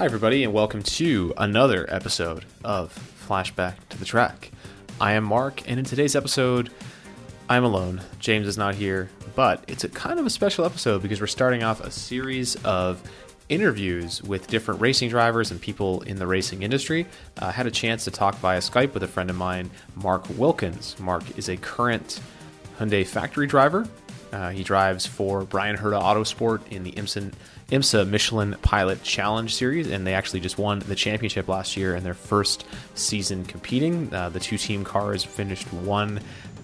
Hi, everybody, and welcome to another episode of Flashback to the Track. I am Mark, and in today's episode, I'm alone. James is not here, but it's a kind of a special episode because we're starting off a series of interviews with different racing drivers and people in the racing industry. I uh, had a chance to talk via Skype with a friend of mine, Mark Wilkins. Mark is a current Hyundai factory driver. Uh, he drives for Bryan Herta Autosport in the IMSA IMSA Michelin Pilot Challenge Series, and they actually just won the championship last year in their first season competing. Uh, the two team cars finished one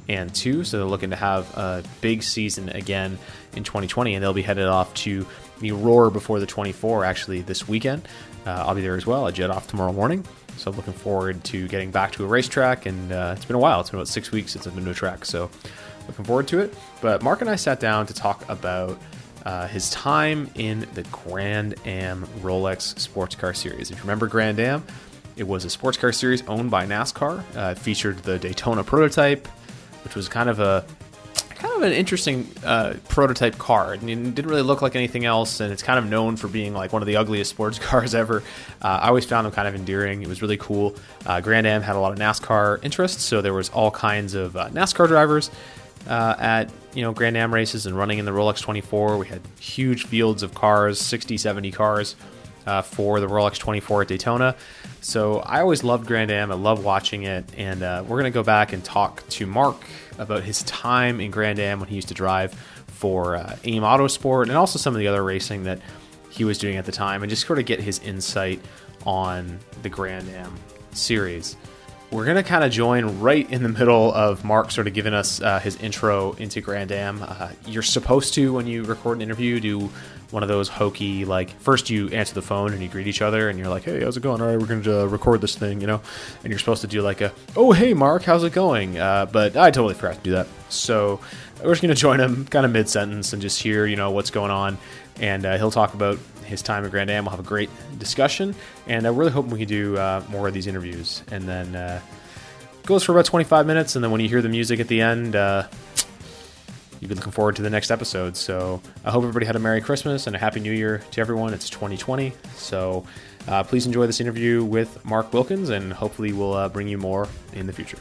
and two, so they're looking to have a big season again in 2020, and they'll be headed off to the Roar before the 24 actually this weekend. Uh, I'll be there as well. I jet off tomorrow morning, so looking forward to getting back to a racetrack. And uh, it's been a while; it's been about six weeks since I've been to a track, so looking forward to it. But Mark and I sat down to talk about uh, his time in the Grand Am Rolex Sports Car Series. If you remember Grand Am, it was a sports car series owned by NASCAR. Uh, it featured the Daytona prototype, which was kind of a kind of an interesting uh, prototype car. It didn't really look like anything else, and it's kind of known for being like one of the ugliest sports cars ever. Uh, I always found them kind of endearing. It was really cool. Uh, Grand Am had a lot of NASCAR interests, so there was all kinds of uh, NASCAR drivers uh, at you know Grand Am races and running in the Rolex 24. We had huge fields of cars, 60, 70 cars uh, for the Rolex 24 at Daytona. So I always loved Grand Am. I love watching it, and uh, we're gonna go back and talk to Mark about his time in Grand Am when he used to drive for uh, AIM Autosport and also some of the other racing that he was doing at the time, and just sort of get his insight on the Grand Am series we're going to kind of join right in the middle of Mark sort of giving us uh, his intro into Grand Am. Uh, you're supposed to, when you record an interview, do one of those hokey, like, first you answer the phone and you greet each other and you're like, hey, how's it going? All right, we're going to uh, record this thing, you know? And you're supposed to do like a, oh, hey, Mark, how's it going? Uh, but I totally forgot to do that. So we're just going to join him kind of mid sentence and just hear, you know, what's going on. And uh, he'll talk about his time at Grand Am. We'll have a great discussion, and I really hope we can do uh, more of these interviews. And then uh, goes for about 25 minutes, and then when you hear the music at the end, uh, you'll be looking forward to the next episode. So I hope everybody had a Merry Christmas and a Happy New Year to everyone. It's 2020, so uh, please enjoy this interview with Mark Wilkins, and hopefully we'll uh, bring you more in the future.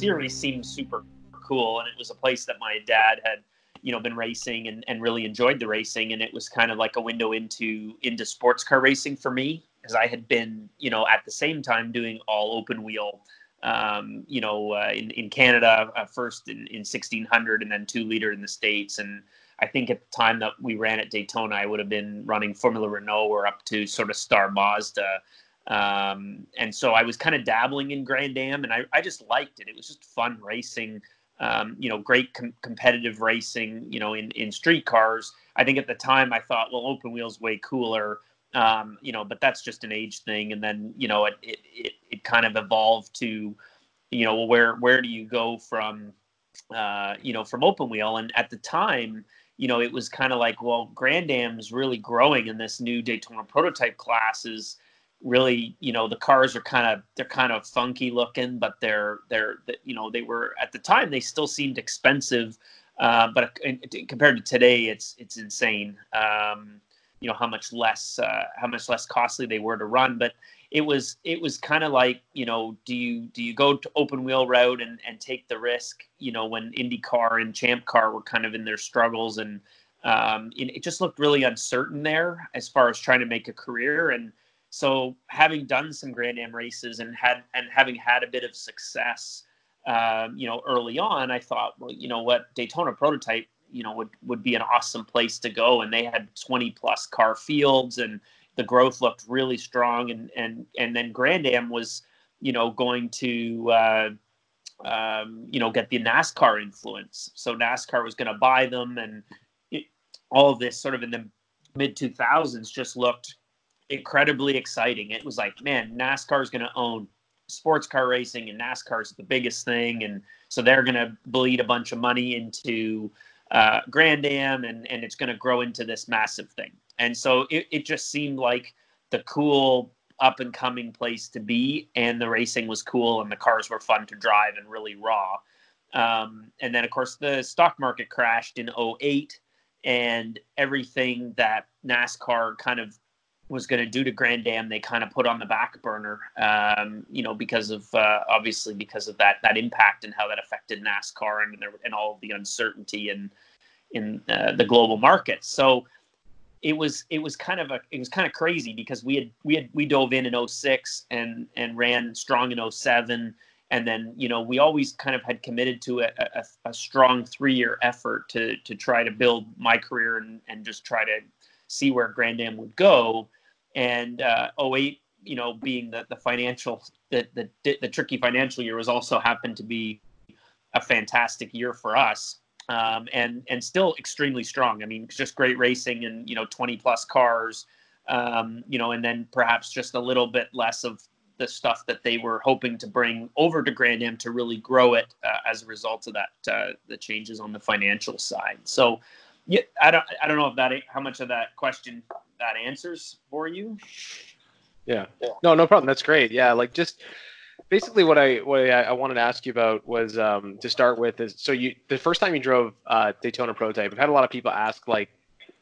Series seemed super cool, and it was a place that my dad had you know been racing and, and really enjoyed the racing and it was kind of like a window into into sports car racing for me because i had been you know at the same time doing all open wheel um, you know uh, in, in canada uh, first in, in 1600 and then two liter in the states and i think at the time that we ran at daytona i would have been running formula renault or up to sort of star mazda um, and so i was kind of dabbling in grand am and I, I just liked it it was just fun racing um, you know, great com- competitive racing, you know, in, in street cars. I think at the time I thought, well, open wheels way cooler, um, you know, but that's just an age thing. And then, you know, it, it, it, it kind of evolved to, you know, where, where do you go from, uh, you know, from open wheel? And at the time, you know, it was kind of like, well, Grand Am's really growing in this new Daytona prototype classes really you know the cars are kind of they're kind of funky looking but they're they're you know they were at the time they still seemed expensive uh, but compared to today it's it's insane um, you know how much less uh, how much less costly they were to run. But it was it was kind of like you know do you do you go to open wheel route and and take the risk you know when IndyCar and Champ Car were kind of in their struggles and um, it just looked really uncertain there as far as trying to make a career. And so having done some Grand Am races and had and having had a bit of success, um, you know, early on, I thought, well, you know what, Daytona prototype, you know, would would be an awesome place to go. And they had 20 plus car fields, and the growth looked really strong. And and and then Grand Am was, you know, going to. Uh, um, you know, get the NASCAR influence. So NASCAR was going to buy them, and it, all of this sort of in the mid 2000s just looked incredibly exciting. It was like, man, NASCAR is going to own sports car racing, and NASCAR is the biggest thing, and so they're going to bleed a bunch of money into uh, Grand Am, and and it's going to grow into this massive thing. And so it, it just seemed like the cool up and coming place to be, and the racing was cool, and the cars were fun to drive and really raw. Um, and then, of course, the stock market crashed in 08, and everything that NASCAR kind of was going to do to Grand Am, they kind of put on the back burner, um, you know, because of uh, obviously because of that that impact and how that affected NASCAR and and all the uncertainty and in, in uh, the global markets. So it was it was kind of a it was kind of crazy because we had we had we dove in in 06 and and ran strong in 07 and then you know we always kind of had committed to a, a, a strong three year effort to to try to build my career and, and just try to see where Grand Am would go and uh, 08 you know being the, the financial the, the the tricky financial year was also happened to be a fantastic year for us um, and and still extremely strong. I mean, just great racing and you know 20 plus cars, um, you know, and then perhaps just a little bit less of the stuff that they were hoping to bring over to Grand Am to really grow it uh, as a result of that uh, the changes on the financial side. So, yeah, I don't I don't know if that how much of that question that answers for you. Yeah. No, no problem. That's great. Yeah, like just basically what I what I, I, wanted to ask you about was um, to start with is so you the first time you drove uh, Daytona Prototype, I've had a lot of people ask like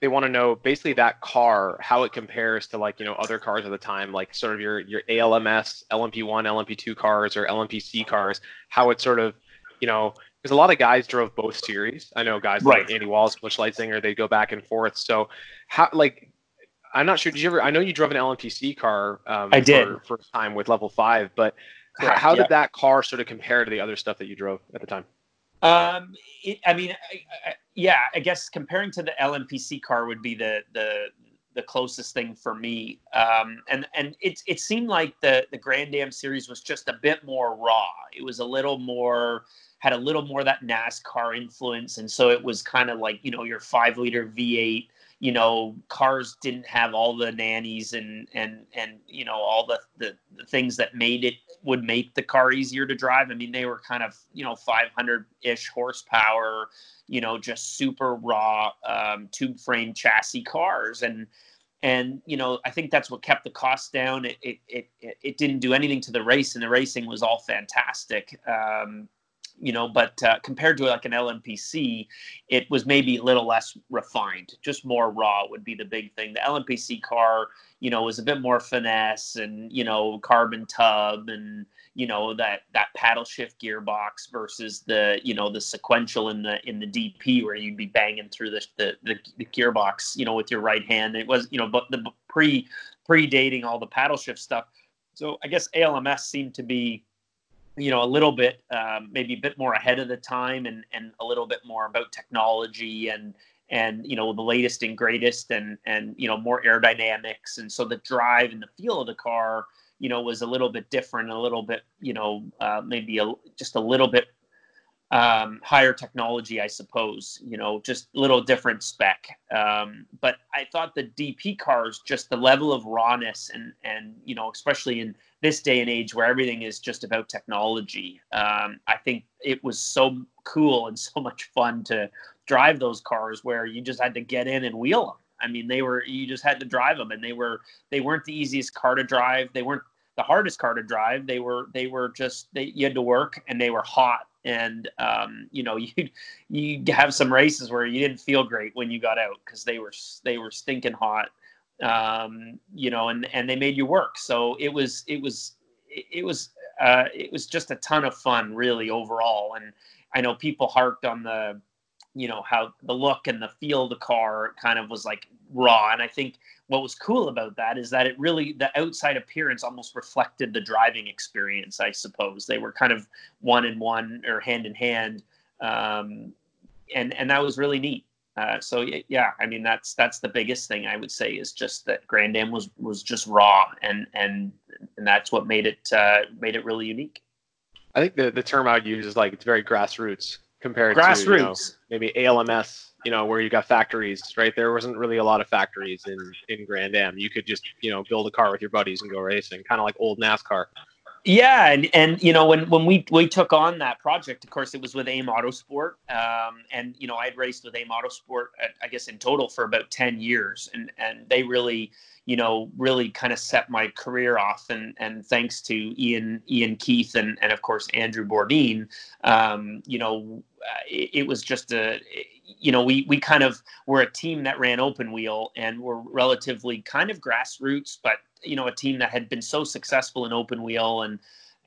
they want to know basically that car how it compares to like you know other cars at the time like sort of your your ALMS LMP1 LMP2 cars or LMPC cars how it sort of you know because a lot of guys drove both series I know guys right. like Andy Wallace Butch Leitzinger they go back and forth so how like I'm not sure did you ever I know you drove an LMPC car um, I did for, first time with level five but Correct, how, did that car sort of compare to the other stuff that you drove at the time? Um, it, I mean, I, I, yeah, I guess comparing to the LMPC car would be the the the closest thing for me. Um, and and it it seemed like the the Grand Am series was just a bit more raw. It was a little more had a little more that NASCAR influence, and so it was kind of like you know your five liter V8 you know cars didn't have all the nannies and and and you know all the, the, the things that made it would make the car easier to drive. I mean they were kind of you know 500 ish horsepower you know just super raw um, tube frame chassis cars. And and you know i think that's what kept the cost down. It it it, it didn't do anything to the race and the racing was all fantastic. Um, you know, but uh, compared to like an LMPC, it was maybe a little less refined, just more raw would be the big thing. The LMPC car, you know, was a bit more finesse and you know carbon tub and you know that that paddle shift gearbox versus the you know the sequential in the in the DP where you'd be banging through the the, the, the gearbox you know with your right hand. It was you know but the pre predating all the paddle shift stuff. So I guess ALMS seemed to be you know a little bit um, maybe a bit more ahead of the time and and a little bit more about technology and and you know the latest and greatest and and you know more aerodynamics. And so the drive and the feel of the car you know was a little bit different a little bit you know uh, maybe a, just a little bit um, higher technology, I suppose, you know, just a little different spec. Um, but I thought the DP cars, just the level of rawness and, and, you know, especially in this day and age where everything is just about technology, um, I think it was so cool and so much fun to drive those cars where you just had to get in and wheel them. I mean, they were, you just had to drive them and they were, they weren't the easiest car to drive. They weren't the hardest car to drive. They were, they were just, they, you had to work and they were hot and um, you know you you have some races where you didn't feel great when you got out because they were they were stinking hot um, you know and and they made you work. So it was it was it was uh, it was just a ton of fun really overall. And i know people harped on the you know how the look and the feel of the car kind of was like raw. And i think what was cool about that is that it really the outside appearance almost reflected the driving experience i suppose. They were kind of one in one or hand in hand um, and and that was really neat. Uh, so yeah i mean that's that's the biggest thing i would say is just that grand am was was just raw and and and that's what made it uh, made it really unique. I think the, the term i would use is like it's very grassroots compared grassroots. to you know, maybe alms you know, where you got factories, right? There wasn't really a lot of factories in in Grand Am. You could just, you know, build a car with your buddies and go racing, kind of like old NASCAR. Yeah, and and you know when when we we took on that project, of course, it was with AIM Autosport, um, and you know I had raced with AIM Autosport, at, I guess in total for about ten years, and and they really you know really kind of set my career off, and and thanks to Ian Ian Keith and and of course Andrew Bordin, um, you know it, it was just a you know, we we kind of were a team that ran open wheel and were relatively kind of grassroots, but you know, a team that had been so successful in open wheel and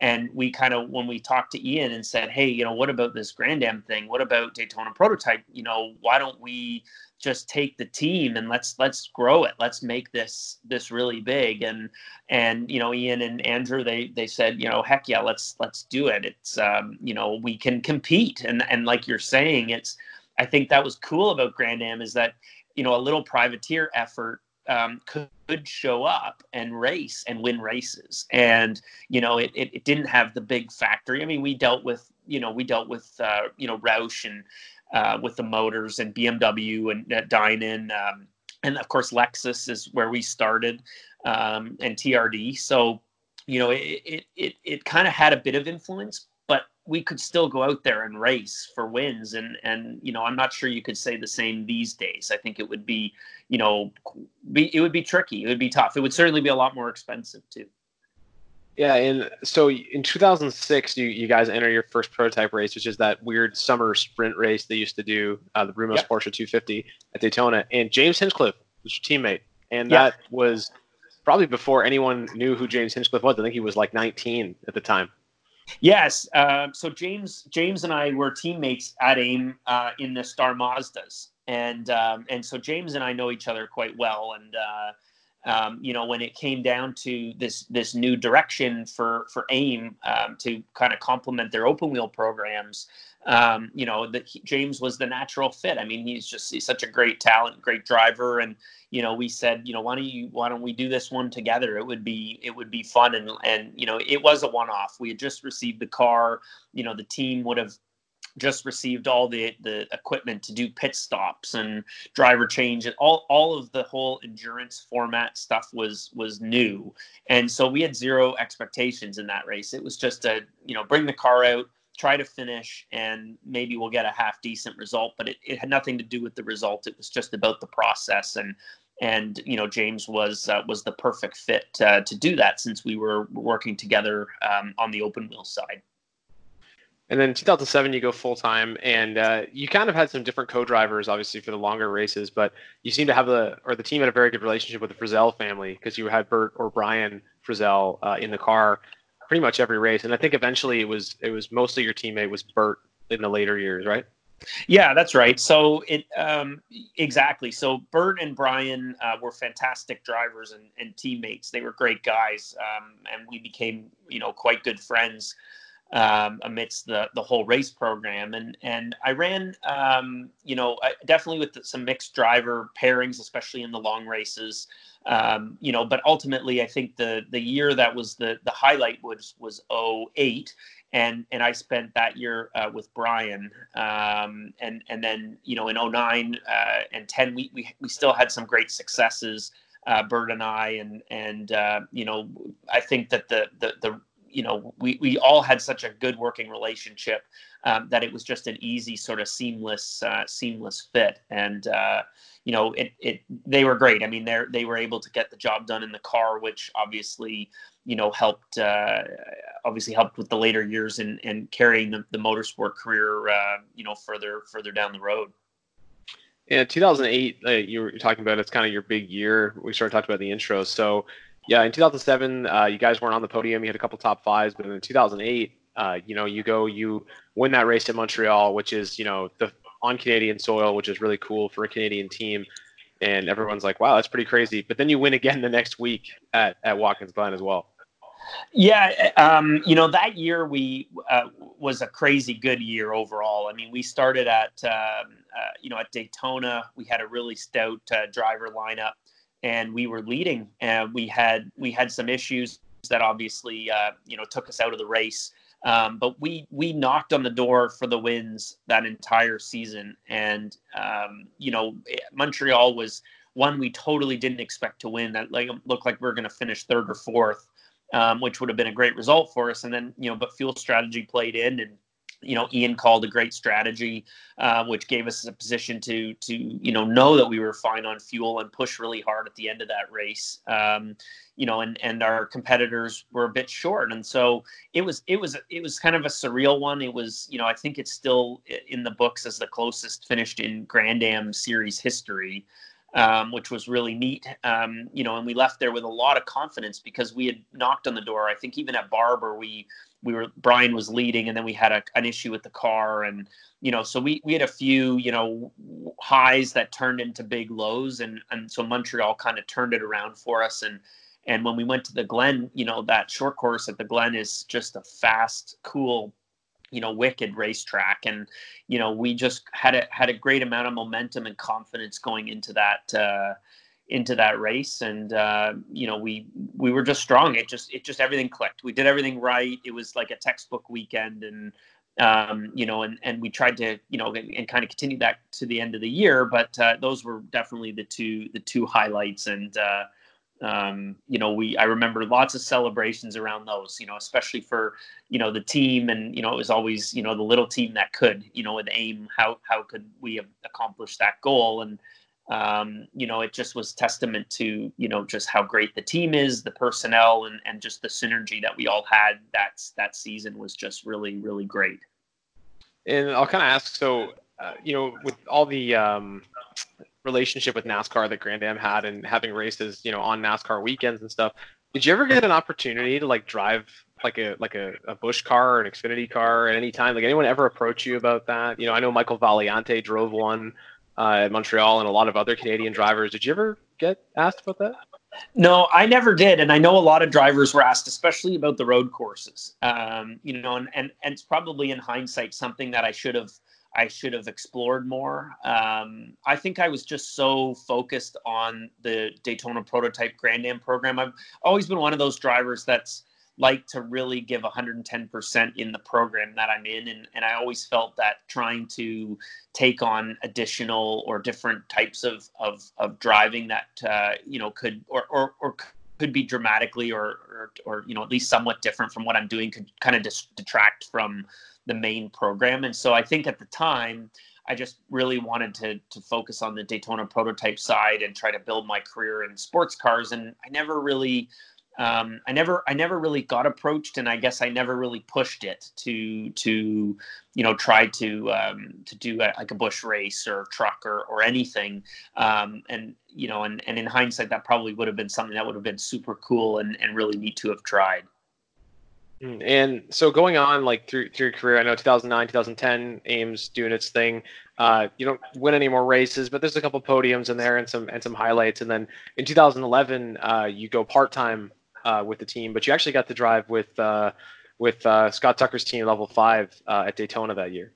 and we kind of when we talked to Ian and said, hey, you know, what about this Grand Am thing? What about Daytona prototype? You know, why don't we just take the team and let's let's grow it. Let's make this this really big. And and you know, Ian and Andrew they they said, you know, heck yeah, let's let's do it. It's um, you know, we can compete. And and like you're saying, it's I think that was cool about Grand Am is that you know a little privateer effort um, could, show up and race and win races, and you know it, it, it didn't have the big factory. I mean, we dealt with you know we dealt with uh, you know Roush and uh, with the motors and BMW and uh, Dinan. Um, and of course, Lexus is where we started, um, and TRD. So, you know, it it it, it kind of had a bit of influence, we could still go out there and race for wins. And and you know i'm not sure you could say the same these days. I think it would be you know be it would be tricky. It would be tough. It would certainly be a lot more expensive too. Yeah and so in 2006 you, you guys enter your first prototype race which is that weird summer sprint race they used to do uh, the brumos yep. porsche 250 at daytona. And james hinchcliffe was your teammate. And yep. that was probably before anyone knew who james hinchcliffe was. I think he was like 19 at the time Yes. Uh, so James, James and I were teammates at AIM uh, in the Star Mazdas, and um, and so James and I know each other quite well. And uh, um, you know, when it came down to this this new direction for for AIM um, to kind of complement their open wheel programs, um, you know, that James was the natural fit. I mean, he's just he's such a great talent, great driver, and you know, we said, you know, why don't you why don't we do this one together? It would be it would be fun, and and you know, it was a one off. We had just received the car. You know, the team would have just received all the the equipment to do pit stops and driver change and all all of the whole endurance format stuff was was new. And so we had zero expectations in that race. It was just a you know bring the car out try to finish and maybe we'll get a half decent result. But it, it had nothing to do with the result. It was just about the process. And and you know James was uh, was the perfect fit uh, to do that since we were working together um, on the open wheel side. And then 2007, you go full time, and uh, you kind of had some different co-drivers, obviously for the longer races. But you seem to have the or the team had a very good relationship with the Frisselle family because you had Bert or Brian Frisselle uh, in the car pretty much every race. And I think eventually it was it was mostly your teammate was Bert in the later years, right? Yeah, that's right. So it um, exactly. So Bert and Brian uh, were fantastic drivers and, and, teammates. They were great guys, um, and we became you know quite good friends um, amidst the the whole race program. And and I ran um, you know definitely with some mixed driver pairings, especially in the long races. Um, you know, but ultimately, I think the the year that was the the highlight was was 08, and and I spent that year uh, with Brian, um, and and then you know in 09 uh, and 10 we, we we still had some great successes, uh, Bert and I, and and uh, you know I think that the the the you know we we all had such a good working relationship um, that it was just an easy sort of seamless uh, seamless fit, and uh, you know, it it they were great. I mean, they they were able to get the job done in the car, which obviously you know helped uh, obviously helped with the later years and and carrying the, the motorsport career uh, you know further further down the road. Yeah, 2008, uh, you were talking about it's kind of your big year. We sort of talked about the intro. So, yeah, in 2007, uh, you guys weren't on the podium. You had a couple top fives, but in 2008, uh, you know, you go, you win that race at Montreal, which is, you know, the on Canadian soil, which is really cool for a Canadian team. And everyone's like, wow, that's pretty crazy. But then you win again the next week at, at Watkins Glen as well. Yeah, um, you know that year we uh, was a crazy good year overall. I mean, we started at um, uh, you know at Daytona. We had a really stout uh, driver lineup, and we were leading. And we had we had some issues that obviously uh, you know took us out of the race. Um, but we we knocked on the door for the wins that entire season, and um, you know Montreal was one we totally didn't expect to win. That like looked like we are going to finish third or fourth, um, which would have been a great result for us. And then, you know, but fuel strategy played in and you know, Ian called a great strategy, uh, which gave us a position to to you know know that we were fine on fuel and push really hard at the end of that race. Um, you know, and and our competitors were a bit short, and so it was it was it was kind of a surreal one. It was you know I think it's still in the books as the closest finished in Grand Am series history. Um, which was really neat. Um, you know, and we left there with a lot of confidence because we had knocked on the door. I think even at Barber, we we were Brian was leading, and then we had a, an issue with the car, and you know, so we we had a few you know highs that turned into big lows, and and so Montreal kind of turned it around for us, and and when we went to the Glen, you know, that short course at the Glen is just a fast, cool you know wicked racetrack. And you know we just had a had a great amount of momentum and confidence going into that uh into that race. And uh, you know we we were just strong. It just it just everything clicked. We did everything right. It was like a textbook weekend. And um, you know and and we tried to you know and, and kind of continue that to the end of the year. But uh, those were definitely the two the two highlights. And uh, um, you know we i remember lots of celebrations around those you know especially for you know the team and you know it was always you know the little team that could you know with aim how how could we have accomplished that goal and um, you know, it just was testament to, you know, just how great the team is, the personnel, and, and just the synergy that we all had. That's that season was just really, really great. And I'll kind of ask, so, uh, you know, with all the um, relationship with NASCAR that Grand Am had and having races, you know, on NASCAR weekends and stuff, did you ever get an opportunity to like drive like a like a, a Busch car or an Xfinity car at any time? Like anyone ever approach you about that? You know, I know Michael Valiante drove one uh, at Montreal and a lot of other Canadian drivers. Did you ever get asked about that? No, I never did, and I know a lot of drivers were asked, especially about the road courses. Um, you know, and, and and it's probably in hindsight something that I should have I should have explored more. Um, I think I was just so focused on the Daytona Prototype Grand Am program. I've always been one of those drivers that's like to really give 110% in the program that I'm in. And, and I always felt that trying to take on additional or different types of, of, of driving that, uh, you know, could, or, or, or could be dramatically or, or, or, you know, at least somewhat different from what I'm doing could kind of detract from the main program. And so I think at the time, I just really wanted to to focus on the Daytona prototype side and try to build my career in sports cars. And I never really um, I never I never really got approached, and I guess I never really pushed it to to you know try to um, to do a, like a Busch race or truck or or anything. Um, and you know, and and in hindsight, that probably would have been something that would have been super cool and and really neat to have tried. And so going on like through through your career, I know 2009, 2010, AIM's doing its thing. Uh, you don't win any more races, but there's a couple podiums in there and some and some highlights. And then in 2011, uh, you go part time uh, with the team, but you actually got to drive with uh, with uh, Scott Tucker's team, Level Five, uh, at Daytona that year.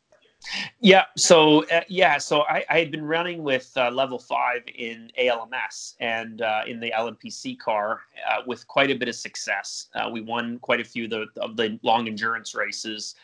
Yeah. So uh, yeah. So I, I, had been running with uh, Level Five in ALMS and in the LMPC car with quite a bit of success. we won quite a few of the, of the long endurance races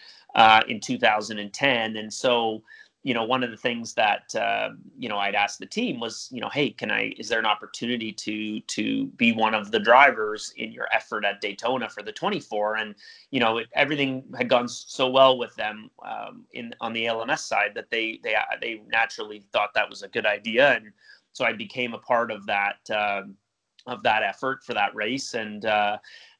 in 2010, and so you know, one of the things that uh, you know I'd asked the team was, you know, hey, can I? Is there an opportunity to to be one of the drivers in your effort at Daytona for the 24? And you know, it, everything had gone so well with them um, in on the LMS side that they they they naturally thought that was a good idea, and so I became a part of that uh, of that effort for that race, and uh,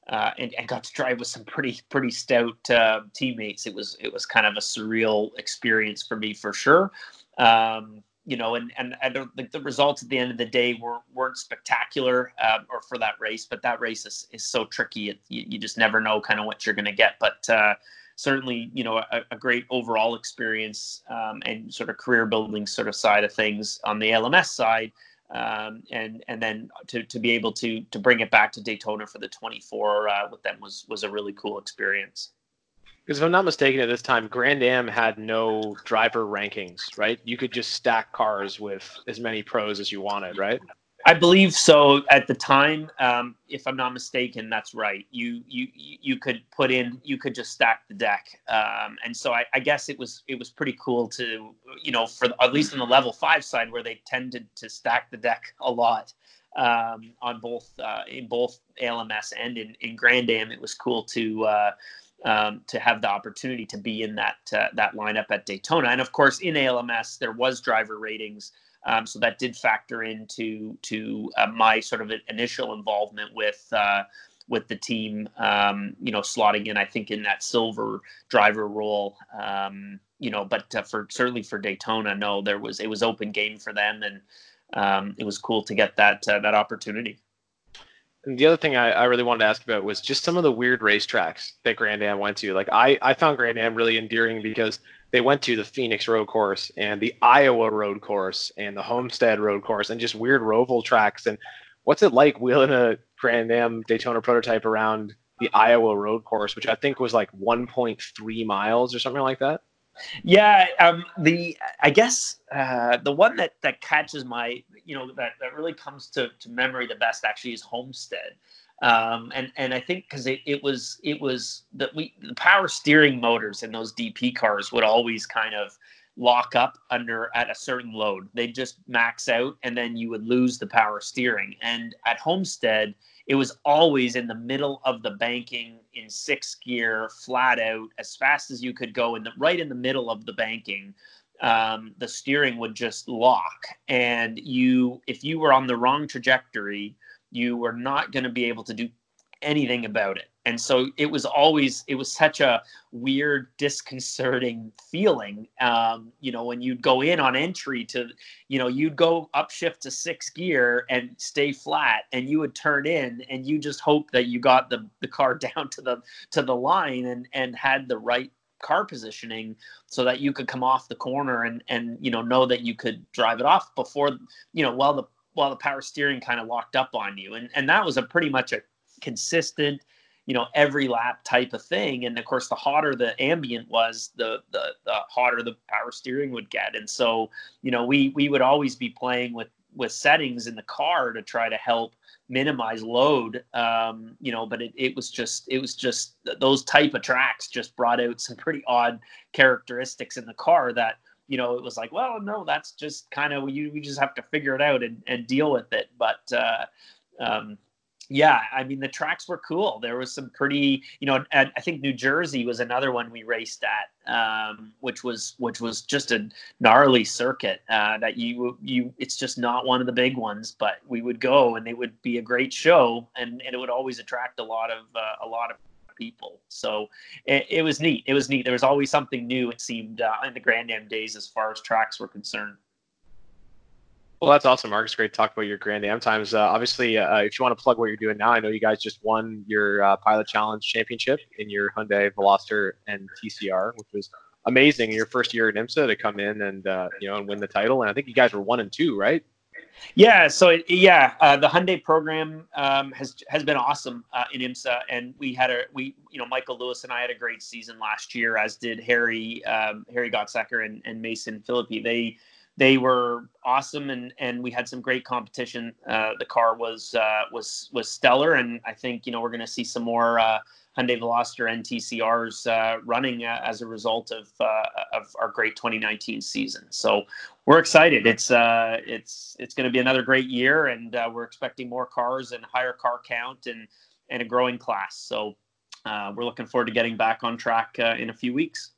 uh, and, and, got to drive with some pretty pretty stout uh, teammates. It was it was kind of a surreal experience for me for sure. Um, you know, and and I don't think the results at the end of the day were weren't spectacular uh, or for that race, but that race is, is so tricky. It, you, you just never know kind of what you're going to get. But uh, certainly, you know, a, a great overall experience um, and sort of career building sort of side of things on the LMS side um, and and then to, to be able to to bring it back to Daytona for the 24 uh, with them was was a really cool experience. Because if I'm not mistaken, at this time, Grand Am had no driver rankings, right? You could just stack cars with as many pros as you wanted, right? I believe so at the time. Um, if I'm not mistaken, that's right. You you you could put in you could just stack the deck, um, and so I, I, guess it was it was pretty cool to you know for at least on the level five side where they tended to stack the deck a lot. um, on both uh, in both LMS and in, in Grand Am. It was cool to uh, um, to have the opportunity to be in that uh, that lineup at Daytona. And of course, in ALMS there was driver ratings, um, so that did factor into to uh, my sort of initial involvement with. Uh, with the team, um, you know, slotting in, I think, in that silver driver role, um, you know, but uh, for certainly for Daytona, no, there was it was open game for them, and um, it was cool to get that uh, that opportunity. And the other thing I, I, really wanted to ask about was just some of the weird racetracks that Grand Am went to. Like I, I found Grand Am really endearing because they went to the Phoenix Road Course and the Iowa Road Course and the Homestead Road Course and just weird roval tracks. And what's it like wheeling a Grand Am Daytona prototype around the Iowa Road Course, which I think was like 1.3 miles or something like that? Yeah, um, the I guess uh, the one that that catches my you know that that really comes to to memory the best actually is Homestead. Um, and and I think because it, it was it was that we the power steering motors in those DP cars would always kind of lock up under at a certain load. They'd just max out, and then you would lose the power steering. And at Homestead, it was always in the middle of the banking in sixth gear, flat out, as fast as you could go the right in the middle of the banking. Um, the steering would just lock, and you, if you were on the wrong trajectory, you were not going to be able to do anything about it. And so it was always it was such a weird disconcerting feeling um, you know when you'd go in on entry to you know you'd go upshift to sixth gear and stay flat and you would turn in and you just hope that you got the the car down to the to the line and and had the right car positioning so that you could come off the corner and and you know know that you could drive it off before you know while the while the power steering kind of locked up on you. And and that was a pretty much a consistent you know every lap type of thing. And of course the hotter the ambient was the the the hotter the power steering would get. And so you know we we would always be playing with with settings in the car to try to help minimize load. Um, you know but it, it was just it was just those type of tracks just brought out some pretty odd characteristics in the car that you know it was like well no that's just kind of you we just have to figure it out and, and deal with it but uh, um, yeah, I mean the tracks were cool. There was some pretty, you know, I think New Jersey was another one we raced at, um, which was which was just a gnarly circuit uh, that you you. It's just not one of the big ones, but we would go and it would be a great show, and, and it would always attract a lot of uh, a lot of people. So it, it, was neat. It was neat. There was always something new. It seemed uh, in the Grand Am days as far as tracks were concerned. Well, that's awesome, Mark. It's great to talk about your Grand Am times. Uh, obviously, uh, if you want to plug what you're doing now, I know you guys just won your uh, Pilot Challenge Championship in your Hyundai Veloster N TCR, which was amazing. Your first year at IMSA to come in and uh, you know and win the title, and I think you guys were one and two, right? Yeah. So it, yeah, uh, the Hyundai program um, has has been awesome uh, in IMSA, and we had a we you know Michael Lewis and I had a great season last year, as did Harry um, Harry Gottsacker and, and Mason Filippi. They they were awesome and and we had some great competition. Uh, the car was uh, was was stellar, and I think you know we're going to see some more uh, Hyundai Veloster NTCRs uh, running as a result of of our great 2019 season. So we're excited. It's uh, it's it's going to be another great year, and we're expecting more cars and higher car count and and a growing class. So we're looking forward to getting back on track in a few weeks.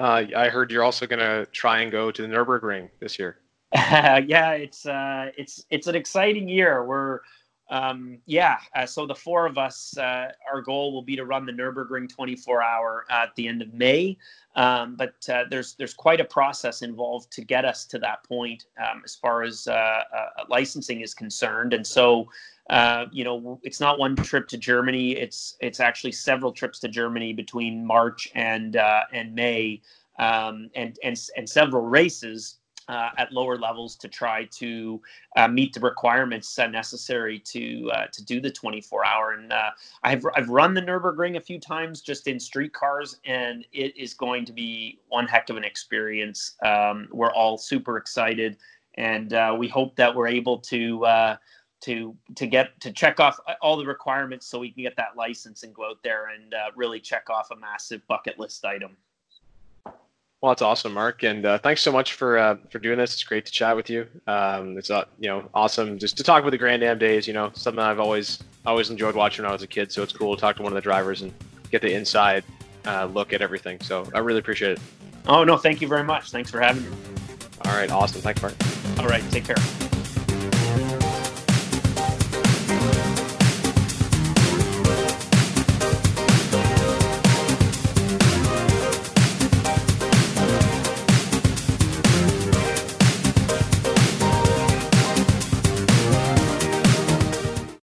Uh, I heard you're also going to try and go to the Nurburgring this year. yeah, it's uh, it's it's an exciting year. We're um, yeah, uh, so the four of us, uh, our goal will be to run the Nurburgring 24 hour at the end of May. Um, but uh, there's there's quite a process involved to get us to that point um, as far as uh, uh, licensing is concerned. And so, uh, you know, it's not one trip to Germany. It's it's actually several trips to Germany between March and and May, um, and and and several races uh, at lower levels to try to uh, meet the requirements uh, necessary to uh, to do the 24 hour. And uh, I've I've run the Nurburgring a few times just in street cars, and it is going to be one heck of an experience. Um, we're all super excited, and uh, we hope that we're able to. to to get to check off all the requirements so we can get that license and go out there and really check off a massive bucket list item. Well, that's awesome, Mark, and uh, thanks so much for uh, for doing this. It's great to chat with you. Um, it's uh, you know awesome just to talk about the Grand Am days. You know, something I've always always enjoyed watching when I was a kid. So it's cool to talk to one of the drivers and get the inside uh, look at everything. So I really appreciate it. Oh no, thank you very much. Thanks for having me. All right, awesome. Thanks, Mark. All right, take care.